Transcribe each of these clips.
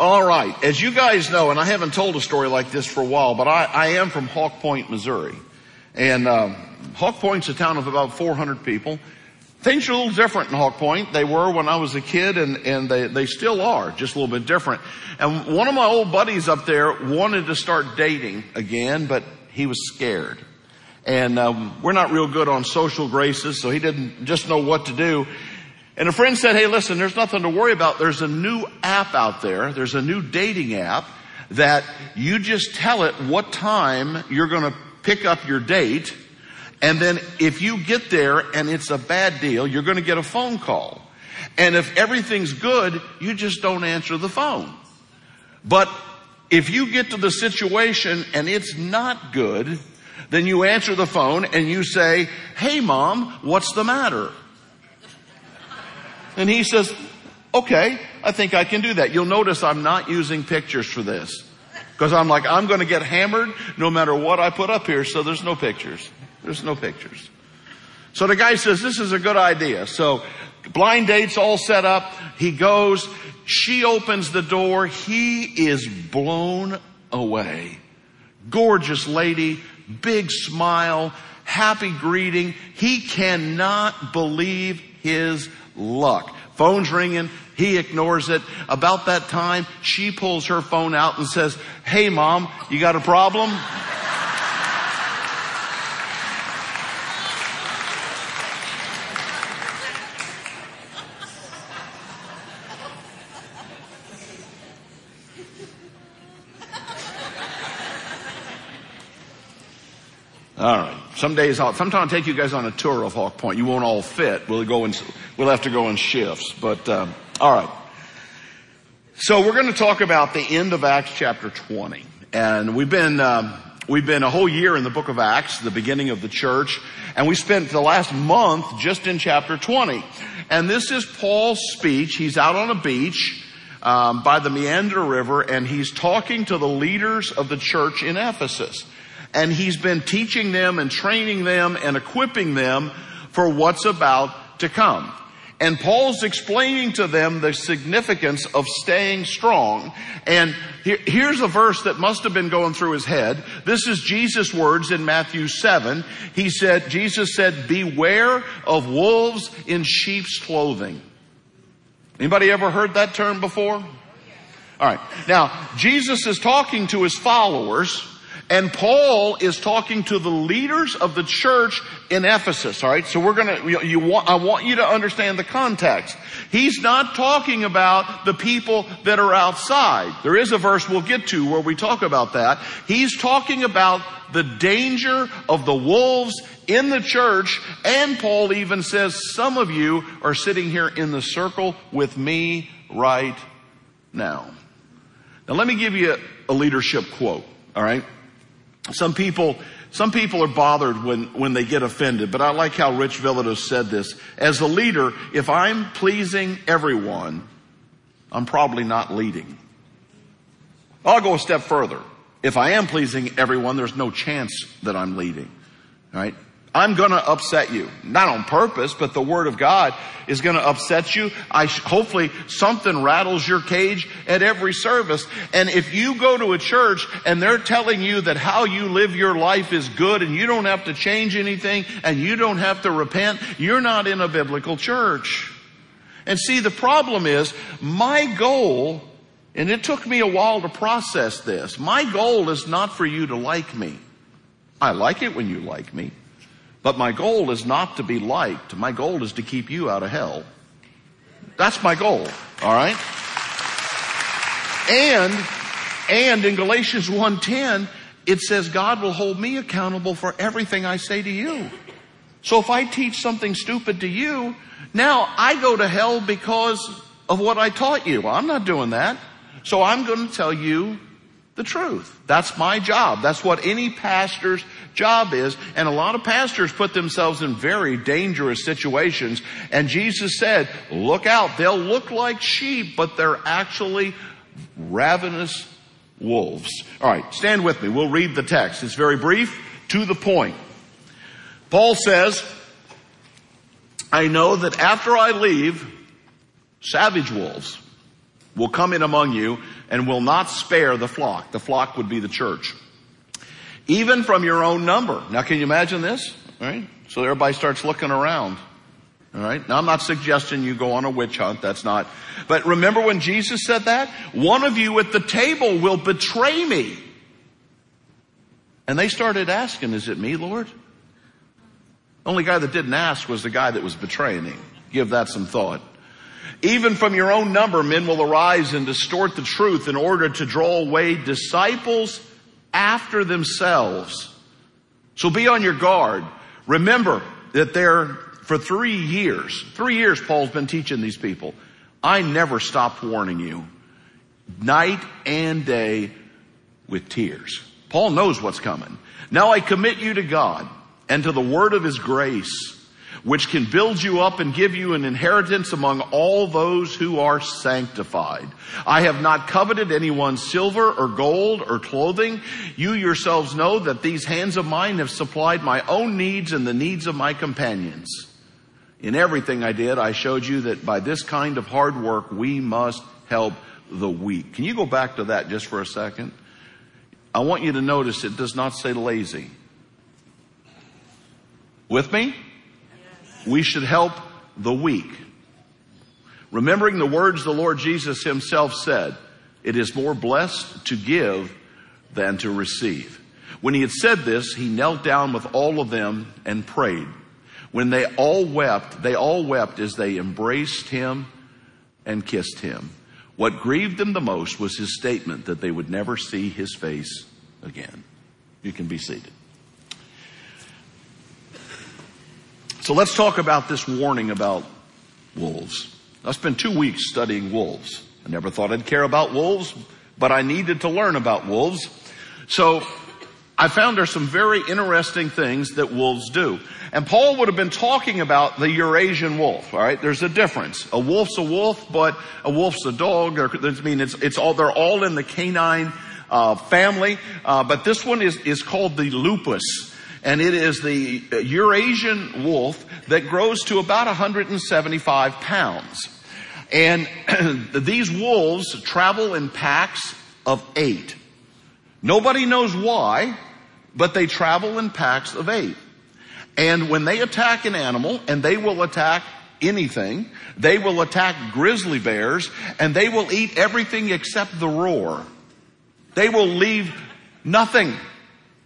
All right. As you guys know, and I haven't told a story like this for a while, but I, I am from Hawk Point, Missouri. And um, Hawk Point's a town of about 400 people. Things are a little different in Hawk Point. They were when I was a kid and, and they, they still are, just a little bit different. And one of my old buddies up there wanted to start dating again, but he was scared. And um, we're not real good on social graces, so he didn't just know what to do. And a friend said, hey listen, there's nothing to worry about. There's a new app out there. There's a new dating app that you just tell it what time you're gonna pick up your date. And then if you get there and it's a bad deal, you're gonna get a phone call. And if everything's good, you just don't answer the phone. But if you get to the situation and it's not good, then you answer the phone and you say, hey mom, what's the matter? And he says, okay, I think I can do that. You'll notice I'm not using pictures for this. Because I'm like, I'm going to get hammered no matter what I put up here, so there's no pictures. There's no pictures. So the guy says, this is a good idea. So blind dates all set up. He goes. She opens the door. He is blown away. Gorgeous lady, big smile, happy greeting. He cannot believe his luck. Phone's ringing. He ignores it. About that time, she pulls her phone out and says, Hey mom, you got a problem? All right. Some days I'll, sometime I'll take you guys on a tour of Hawk Point. You won't all fit. We'll go in, we'll have to go in shifts, but, um, all right. So we're going to talk about the end of Acts chapter 20. And we've been, um, we've been a whole year in the book of Acts, the beginning of the church, and we spent the last month just in chapter 20. And this is Paul's speech. He's out on a beach, um, by the Meander River, and he's talking to the leaders of the church in Ephesus and he's been teaching them and training them and equipping them for what's about to come. And Paul's explaining to them the significance of staying strong. And here, here's a verse that must have been going through his head. This is Jesus' words in Matthew 7. He said, Jesus said, beware of wolves in sheep's clothing. Anybody ever heard that term before? Alright. Now, Jesus is talking to his followers and Paul is talking to the leaders of the church in Ephesus, alright? So we're gonna, you, you want, I want you to understand the context. He's not talking about the people that are outside. There is a verse we'll get to where we talk about that. He's talking about the danger of the wolves in the church, and Paul even says some of you are sitting here in the circle with me right now. Now let me give you a, a leadership quote, alright? Some people, some people are bothered when, when they get offended, but I like how Rich Villodas said this. As a leader, if I'm pleasing everyone, I'm probably not leading. I'll go a step further. If I am pleasing everyone, there's no chance that I'm leading. Right? I'm gonna upset you. Not on purpose, but the Word of God is gonna upset you. I, hopefully something rattles your cage at every service. And if you go to a church and they're telling you that how you live your life is good and you don't have to change anything and you don't have to repent, you're not in a biblical church. And see, the problem is my goal, and it took me a while to process this, my goal is not for you to like me. I like it when you like me. But my goal is not to be liked. My goal is to keep you out of hell. That's my goal. All right. And, and in Galatians 1.10, it says God will hold me accountable for everything I say to you. So if I teach something stupid to you, now I go to hell because of what I taught you. Well, I'm not doing that. So I'm going to tell you the truth. That's my job. That's what any pastor's job is. And a lot of pastors put themselves in very dangerous situations. And Jesus said, look out. They'll look like sheep, but they're actually ravenous wolves. All right, stand with me. We'll read the text. It's very brief, to the point. Paul says, I know that after I leave, savage wolves will come in among you and will not spare the flock. The flock would be the church. Even from your own number. Now can you imagine this? Right? So everybody starts looking around. All right. Now I'm not suggesting you go on a witch hunt. That's not. But remember when Jesus said that? One of you at the table will betray me. And they started asking, is it me, Lord? Only guy that didn't ask was the guy that was betraying him. Give that some thought. Even from your own number, men will arise and distort the truth in order to draw away disciples after themselves. So be on your guard. Remember that there, for three years, three years Paul's been teaching these people. I never stopped warning you. Night and day with tears. Paul knows what's coming. Now I commit you to God and to the word of his grace which can build you up and give you an inheritance among all those who are sanctified. I have not coveted anyone's silver or gold or clothing. You yourselves know that these hands of mine have supplied my own needs and the needs of my companions. In everything I did, I showed you that by this kind of hard work, we must help the weak. Can you go back to that just for a second? I want you to notice it does not say lazy. With me? We should help the weak. Remembering the words the Lord Jesus himself said, it is more blessed to give than to receive. When he had said this, he knelt down with all of them and prayed. When they all wept, they all wept as they embraced him and kissed him. What grieved them the most was his statement that they would never see his face again. You can be seated. So let's talk about this warning about wolves. I spent two weeks studying wolves. I never thought I'd care about wolves, but I needed to learn about wolves. So I found there's some very interesting things that wolves do. And Paul would have been talking about the Eurasian wolf, alright? There's a difference. A wolf's a wolf, but a wolf's a dog. I mean, it's, it's all, they're all in the canine, uh, family. Uh, but this one is, is called the lupus and it is the Eurasian wolf that grows to about 175 pounds. And these wolves travel in packs of eight. Nobody knows why, but they travel in packs of eight. And when they attack an animal, and they will attack anything, they will attack grizzly bears, and they will eat everything except the roar. They will leave nothing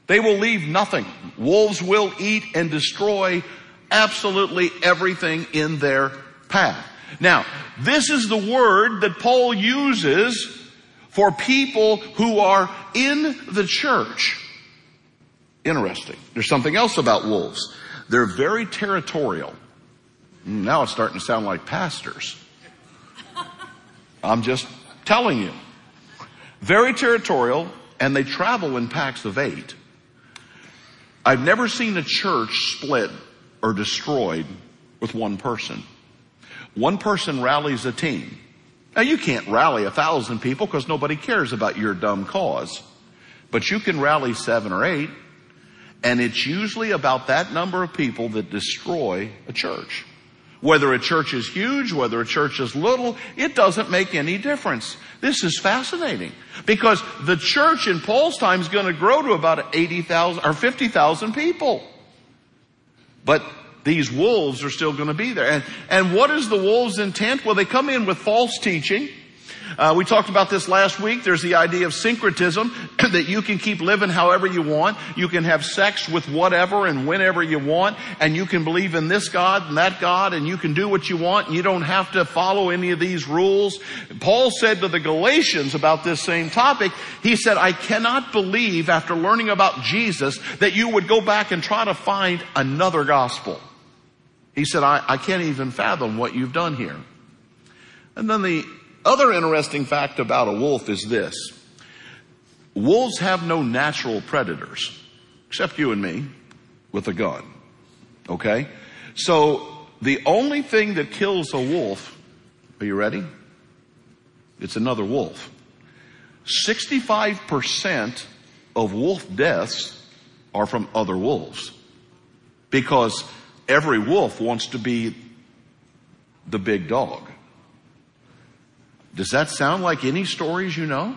they will leave nothing. Wolves will eat and destroy absolutely everything in their path. Now, this is the word that Paul uses for people who are in the church. Interesting. There's something else about wolves. They're very territorial. Now it's starting to sound like pastors. I'm just telling you. Very territorial, and they travel in packs of eight. I've never seen a church split or destroyed with one person. One person rallies a team. Now you can't rally a thousand people because nobody cares about your dumb cause. But you can rally seven or eight and it's usually about that number of people that destroy a church. Whether a church is huge, whether a church is little, it doesn't make any difference. This is fascinating because the church in Paul's time is going to grow to about 80,000 or 50,000 people. But these wolves are still going to be there. And, and what is the wolves' intent? Well, they come in with false teaching. Uh, we talked about this last week. There's the idea of syncretism that you can keep living however you want. You can have sex with whatever and whenever you want, and you can believe in this God and that God, and you can do what you want. And you don't have to follow any of these rules. Paul said to the Galatians about this same topic. He said, "I cannot believe after learning about Jesus that you would go back and try to find another gospel." He said, I, I can't even fathom what you've done here. And then the other interesting fact about a wolf is this. Wolves have no natural predators, except you and me, with a gun. Okay? So, the only thing that kills a wolf, are you ready? It's another wolf. 65% of wolf deaths are from other wolves. Because every wolf wants to be the big dog. Does that sound like any stories you know?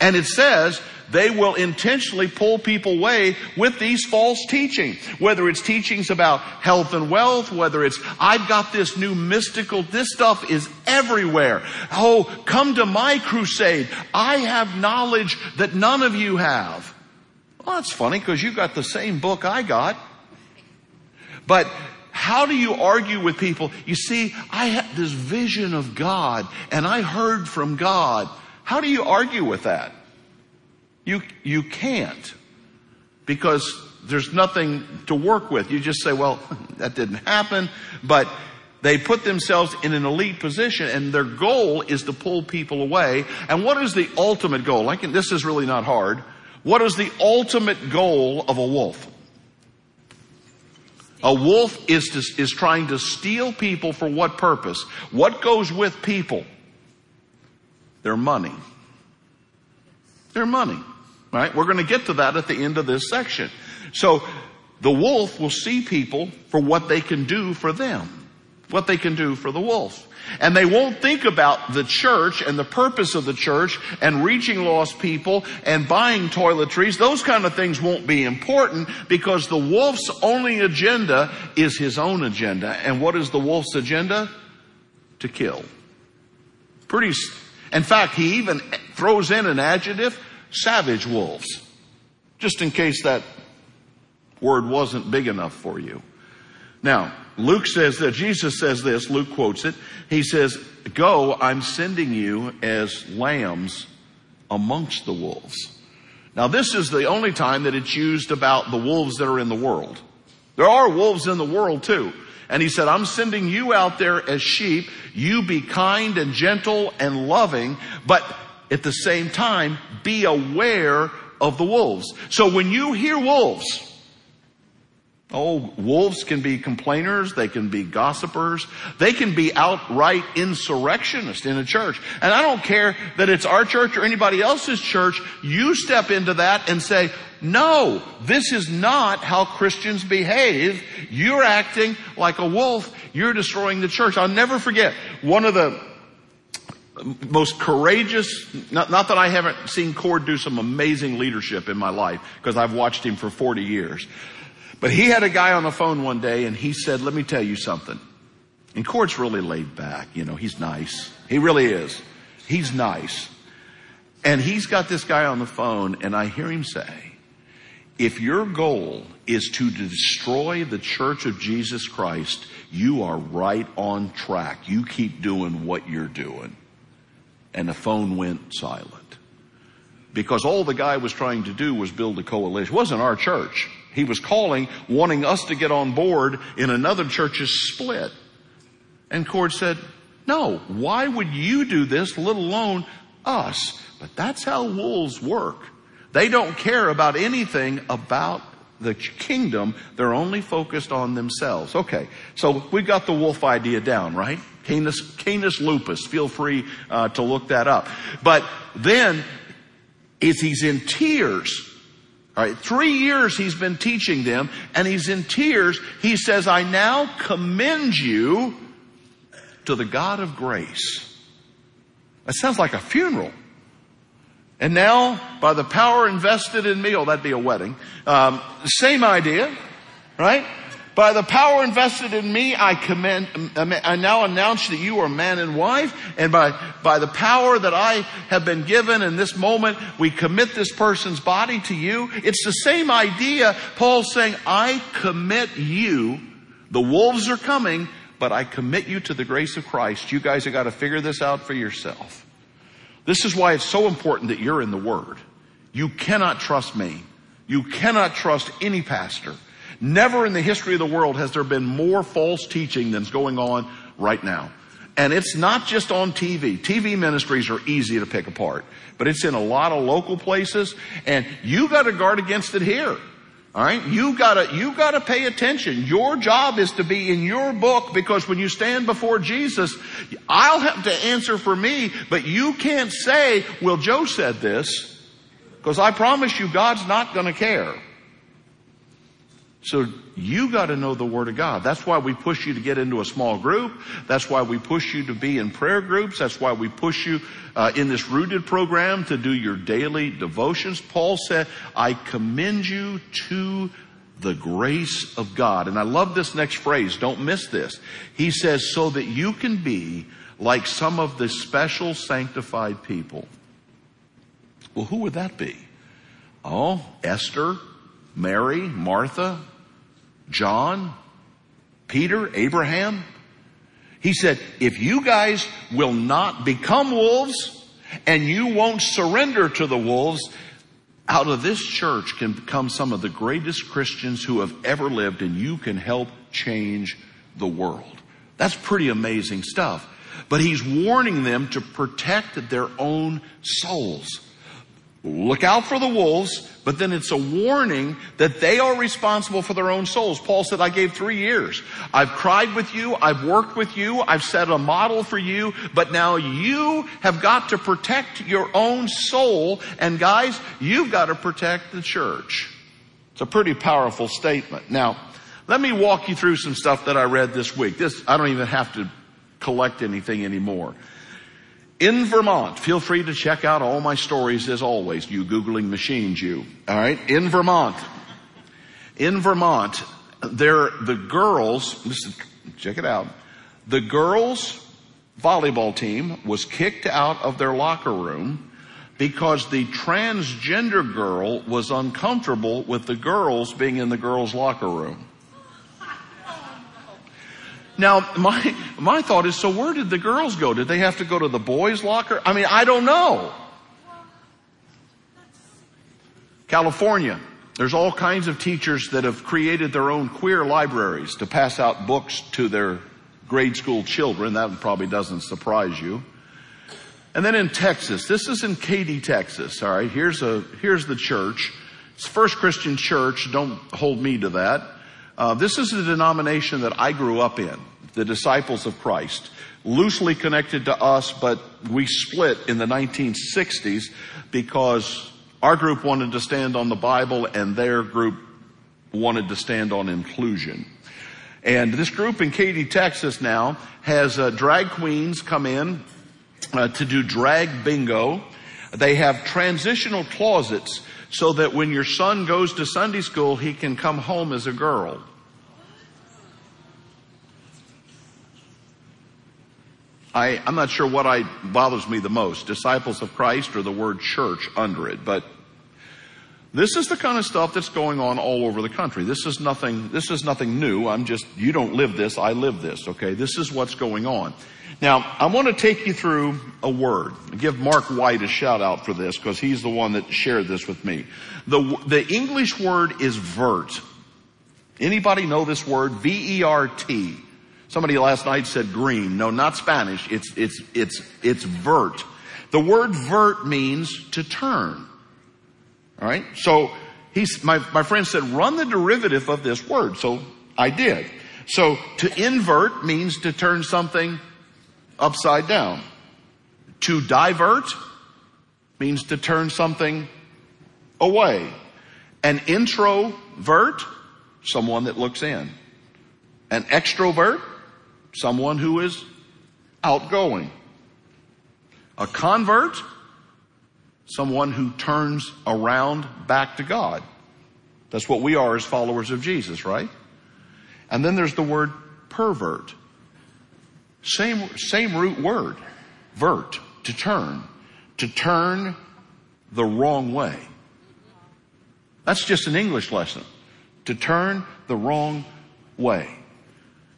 And it says they will intentionally pull people away with these false teaching. Whether it's teachings about health and wealth, whether it's, I've got this new mystical, this stuff is everywhere. Oh, come to my crusade. I have knowledge that none of you have. Well, that's funny because you got the same book I got. But how do you argue with people? You see, I had this vision of God and I heard from God. How do you argue with that? You, you can't because there's nothing to work with. You just say, well, that didn't happen, but they put themselves in an elite position and their goal is to pull people away. And what is the ultimate goal? Like, this is really not hard. What is the ultimate goal of a wolf? A wolf is, to, is trying to steal people for what purpose? What goes with people? Their money. Their money. Right? We're going to get to that at the end of this section. So the wolf will see people for what they can do for them. What they can do for the wolf. And they won't think about the church and the purpose of the church and reaching lost people and buying toiletries. Those kind of things won't be important because the wolf's only agenda is his own agenda. And what is the wolf's agenda? To kill. Pretty, in fact, he even throws in an adjective, savage wolves. Just in case that word wasn't big enough for you. Now, Luke says that Jesus says this, Luke quotes it. He says, Go, I'm sending you as lambs amongst the wolves. Now, this is the only time that it's used about the wolves that are in the world. There are wolves in the world too. And he said, I'm sending you out there as sheep. You be kind and gentle and loving, but at the same time, be aware of the wolves. So when you hear wolves, Oh, wolves can be complainers. They can be gossipers. They can be outright insurrectionists in a church. And I don't care that it's our church or anybody else's church. You step into that and say, no, this is not how Christians behave. You're acting like a wolf. You're destroying the church. I'll never forget one of the most courageous, not, not, that I haven't seen Cord do some amazing leadership in my life, because I've watched him for 40 years. But he had a guy on the phone one day and he said, let me tell you something. And Cord's really laid back. You know, he's nice. He really is. He's nice. And he's got this guy on the phone and I hear him say, if your goal is to destroy the church of Jesus Christ, you are right on track. You keep doing what you're doing. And the phone went silent. Because all the guy was trying to do was build a coalition. It wasn't our church. He was calling, wanting us to get on board in another church's split. And Cord said, no, why would you do this, let alone us? But that's how wolves work. They don't care about anything about the kingdom. They're only focused on themselves. Okay. So we've got the wolf idea down, right? Canis, Canis lupus. Feel free uh, to look that up. But then, is he's in tears all right, three years he's been teaching them and he's in tears. He says, I now commend you to the God of grace. That sounds like a funeral. And now, by the power invested in me, oh, that'd be a wedding. Um, same idea, right? By the power invested in me, I commend, I now announce that you are man and wife. And by, by the power that I have been given in this moment, we commit this person's body to you. It's the same idea. Paul's saying, I commit you. The wolves are coming, but I commit you to the grace of Christ. You guys have got to figure this out for yourself. This is why it's so important that you're in the Word. You cannot trust me. You cannot trust any pastor. Never in the history of the world has there been more false teaching than's going on right now. And it's not just on TV. TV ministries are easy to pick apart, but it's in a lot of local places and you gotta guard against it here. Alright? You gotta, you gotta pay attention. Your job is to be in your book because when you stand before Jesus, I'll have to answer for me, but you can't say, well, Joe said this, because I promise you God's not gonna care. So you got to know the Word of God. That's why we push you to get into a small group. That's why we push you to be in prayer groups. That's why we push you uh, in this rooted program to do your daily devotions. Paul said, "I commend you to the grace of God." And I love this next phrase. Don't miss this. He says, "So that you can be like some of the special sanctified people." Well, who would that be? Oh, Esther, Mary, Martha, John, Peter, Abraham. He said, if you guys will not become wolves and you won't surrender to the wolves, out of this church can come some of the greatest Christians who have ever lived and you can help change the world. That's pretty amazing stuff. But he's warning them to protect their own souls. Look out for the wolves, but then it's a warning that they are responsible for their own souls. Paul said, I gave three years. I've cried with you. I've worked with you. I've set a model for you, but now you have got to protect your own soul. And guys, you've got to protect the church. It's a pretty powerful statement. Now, let me walk you through some stuff that I read this week. This, I don't even have to collect anything anymore. In Vermont, feel free to check out all my stories as always, you Googling machines, you. Alright? In Vermont. In Vermont, there, the girls, listen, check it out. The girls volleyball team was kicked out of their locker room because the transgender girl was uncomfortable with the girls being in the girls' locker room. Now, my, my thought is, so where did the girls go? Did they have to go to the boys' locker? I mean, I don't know. California. There's all kinds of teachers that have created their own queer libraries to pass out books to their grade school children. That probably doesn't surprise you. And then in Texas, this is in Katy, Texas. All right, here's a here's the church. It's First Christian Church. Don't hold me to that. Uh, this is a denomination that I grew up in, the Disciples of Christ, loosely connected to us, but we split in the 1960s because our group wanted to stand on the Bible and their group wanted to stand on inclusion. And this group in Katy, Texas now has uh, drag queens come in uh, to do drag bingo. They have transitional closets so that when your son goes to Sunday school, he can come home as a girl. I, I'm not sure what I bothers me the most, disciples of Christ or the word church under it, but this is the kind of stuff that's going on all over the country. This is nothing, this is nothing new. I'm just, you don't live this, I live this, okay? This is what's going on. Now, I want to take you through a word. give Mark White a shout out for this because he's the one that shared this with me. The, the English word is vert. Anybody know this word? V-E-R-T. Somebody last night said green. No, not Spanish. It's, it's, it's, it's vert. The word vert means to turn. Alright? So, he's, my, my friend said, run the derivative of this word. So, I did. So, to invert means to turn something upside down. To divert means to turn something away. An introvert, someone that looks in. An extrovert, someone who is outgoing. A convert, someone who turns around back to God. That's what we are as followers of Jesus, right? And then there's the word pervert. Same, same root word. Vert, to turn. To turn the wrong way. That's just an English lesson. To turn the wrong way.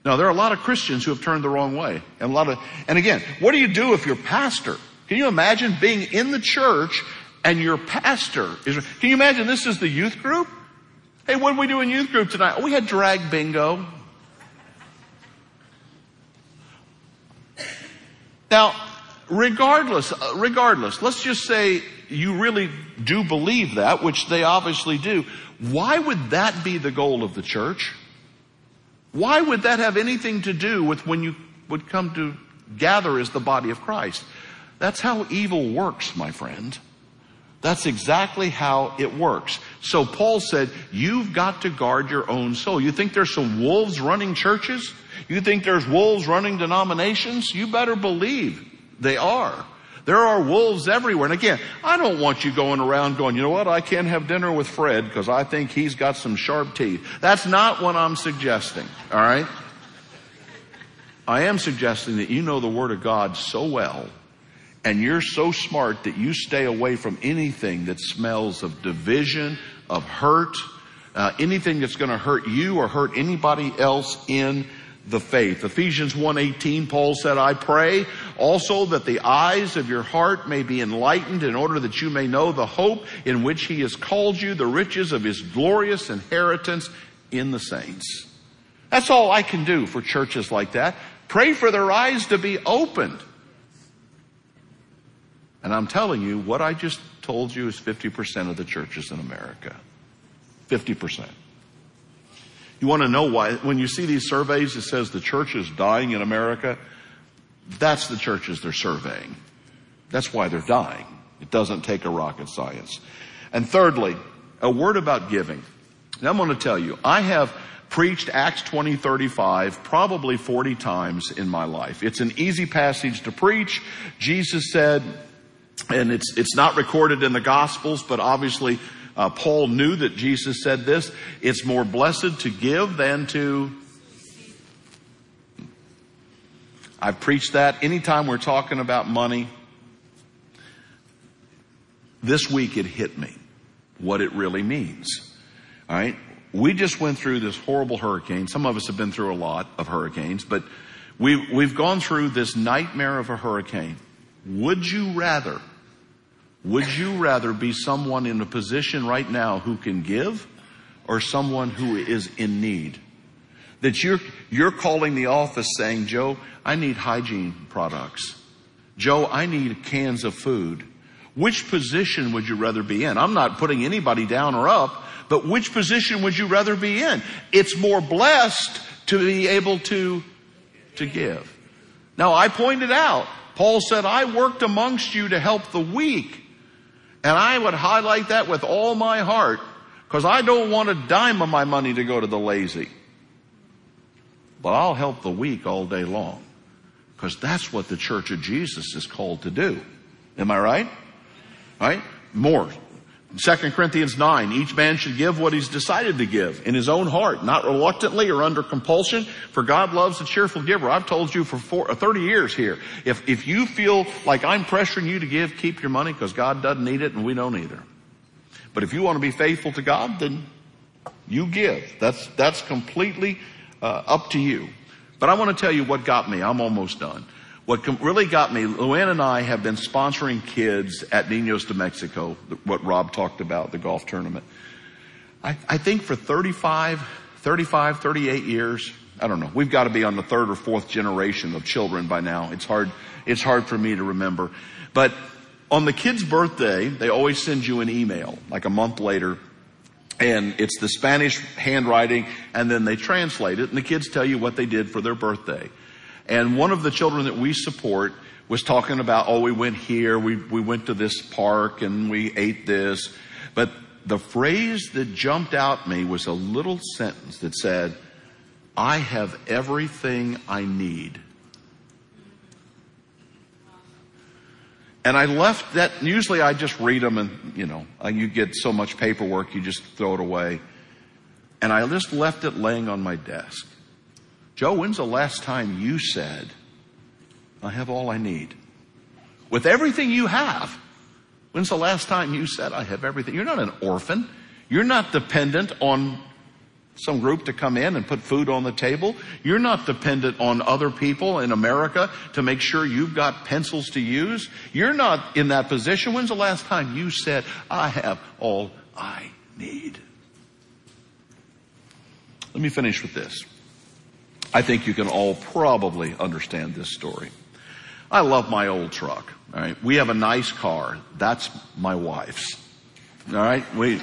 Now there are a lot of Christians who have turned the wrong way. And a lot of, and again, what do you do if your pastor, can you imagine being in the church and your pastor is, can you imagine this is the youth group? Hey, what did we do in youth group tonight? We had drag bingo. Now, regardless, uh, regardless, let's just say you really do believe that, which they obviously do. Why would that be the goal of the church? Why would that have anything to do with when you would come to gather as the body of Christ? That's how evil works, my friend. That's exactly how it works. So Paul said, you've got to guard your own soul. You think there's some wolves running churches? You think there's wolves running denominations? You better believe they are. There are wolves everywhere. And again, I don't want you going around going, you know what, I can't have dinner with Fred because I think he's got some sharp teeth. That's not what I'm suggesting, alright? I am suggesting that you know the Word of God so well and you're so smart that you stay away from anything that smells of division, of hurt, uh, anything that's going to hurt you or hurt anybody else in the faith. Ephesians 1:18 Paul said, "I pray also that the eyes of your heart may be enlightened in order that you may know the hope in which he has called you, the riches of his glorious inheritance in the saints." That's all I can do for churches like that. Pray for their eyes to be opened. And I'm telling you, what I just told you is 50% of the churches in America. 50%. You want to know why? When you see these surveys, it says the church is dying in America. That's the churches they're surveying. That's why they're dying. It doesn't take a rocket science. And thirdly, a word about giving. Now I'm going to tell you, I have preached Acts 20, 35 probably 40 times in my life. It's an easy passage to preach. Jesus said, and it's, it's not recorded in the Gospels, but obviously uh, Paul knew that Jesus said this. It's more blessed to give than to. I've preached that anytime we're talking about money. This week it hit me what it really means. All right. We just went through this horrible hurricane. Some of us have been through a lot of hurricanes, but we've, we've gone through this nightmare of a hurricane. Would you rather, would you rather be someone in a position right now who can give or someone who is in need? That you're, you're calling the office saying, Joe, I need hygiene products. Joe, I need cans of food. Which position would you rather be in? I'm not putting anybody down or up, but which position would you rather be in? It's more blessed to be able to, to give. Now I pointed out Paul said, I worked amongst you to help the weak. And I would highlight that with all my heart because I don't want a dime of my money to go to the lazy. But I'll help the weak all day long because that's what the church of Jesus is called to do. Am I right? Right? More. 2 Corinthians 9, each man should give what he's decided to give in his own heart, not reluctantly or under compulsion, for God loves a cheerful giver. I've told you for four, uh, 30 years here, if, if you feel like I'm pressuring you to give, keep your money because God doesn't need it and we don't either. But if you want to be faithful to God, then you give. That's, that's completely uh, up to you. But I want to tell you what got me. I'm almost done. What really got me, Luann and I have been sponsoring kids at Niños de Mexico, what Rob talked about, the golf tournament. I, I think for 35, 35, 38 years, I don't know, we've got to be on the third or fourth generation of children by now. It's hard, it's hard for me to remember. But on the kid's birthday, they always send you an email, like a month later, and it's the Spanish handwriting, and then they translate it, and the kids tell you what they did for their birthday. And one of the children that we support was talking about, oh, we went here, we, we went to this park and we ate this. But the phrase that jumped out me was a little sentence that said, I have everything I need. And I left that, usually I just read them and, you know, you get so much paperwork, you just throw it away. And I just left it laying on my desk. Joe, when's the last time you said, I have all I need? With everything you have, when's the last time you said, I have everything? You're not an orphan. You're not dependent on some group to come in and put food on the table. You're not dependent on other people in America to make sure you've got pencils to use. You're not in that position. When's the last time you said, I have all I need? Let me finish with this. I think you can all probably understand this story. I love my old truck. All right. We have a nice car. That's my wife's. All right. We,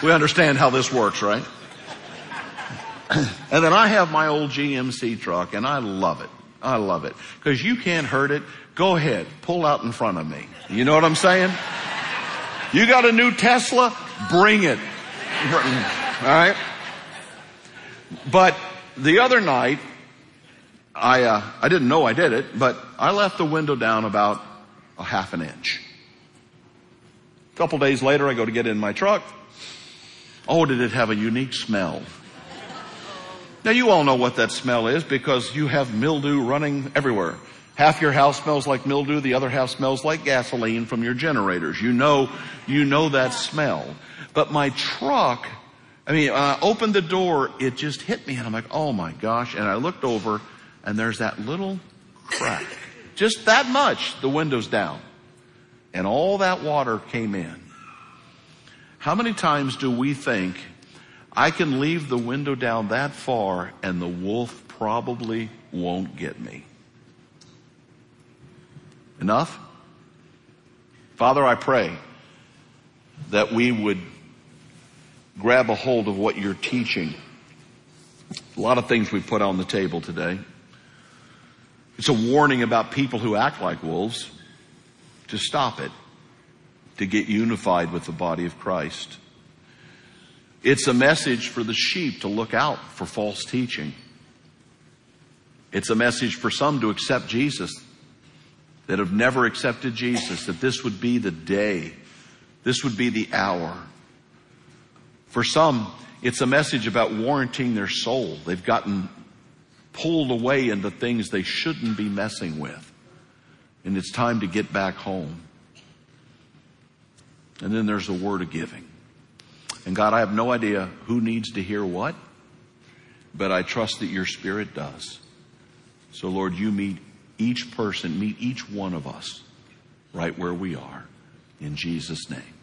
we understand how this works, right? and then I have my old GMC truck and I love it. I love it. Cause you can't hurt it. Go ahead. Pull out in front of me. You know what I'm saying? You got a new Tesla? Bring it. All right? But the other night, I, uh, I didn't know I did it, but I left the window down about a half an inch. A couple days later, I go to get in my truck. Oh, did it have a unique smell? Now you all know what that smell is because you have mildew running everywhere. Half your house smells like mildew, the other half smells like gasoline from your generators. You know, you know that smell. But my truck, I mean, I opened the door, it just hit me and I'm like, oh my gosh. And I looked over and there's that little crack. Just that much, the window's down. And all that water came in. How many times do we think, I can leave the window down that far and the wolf probably won't get me? Enough? Father, I pray that we would grab a hold of what you're teaching. A lot of things we put on the table today. It's a warning about people who act like wolves to stop it, to get unified with the body of Christ. It's a message for the sheep to look out for false teaching. It's a message for some to accept Jesus that have never accepted Jesus, that this would be the day, this would be the hour. For some, it's a message about warranting their soul. They've gotten pulled away into things they shouldn't be messing with. And it's time to get back home. And then there's the word of giving. And God, I have no idea who needs to hear what, but I trust that your spirit does. So Lord, you meet each person, meet each one of us right where we are. In Jesus' name.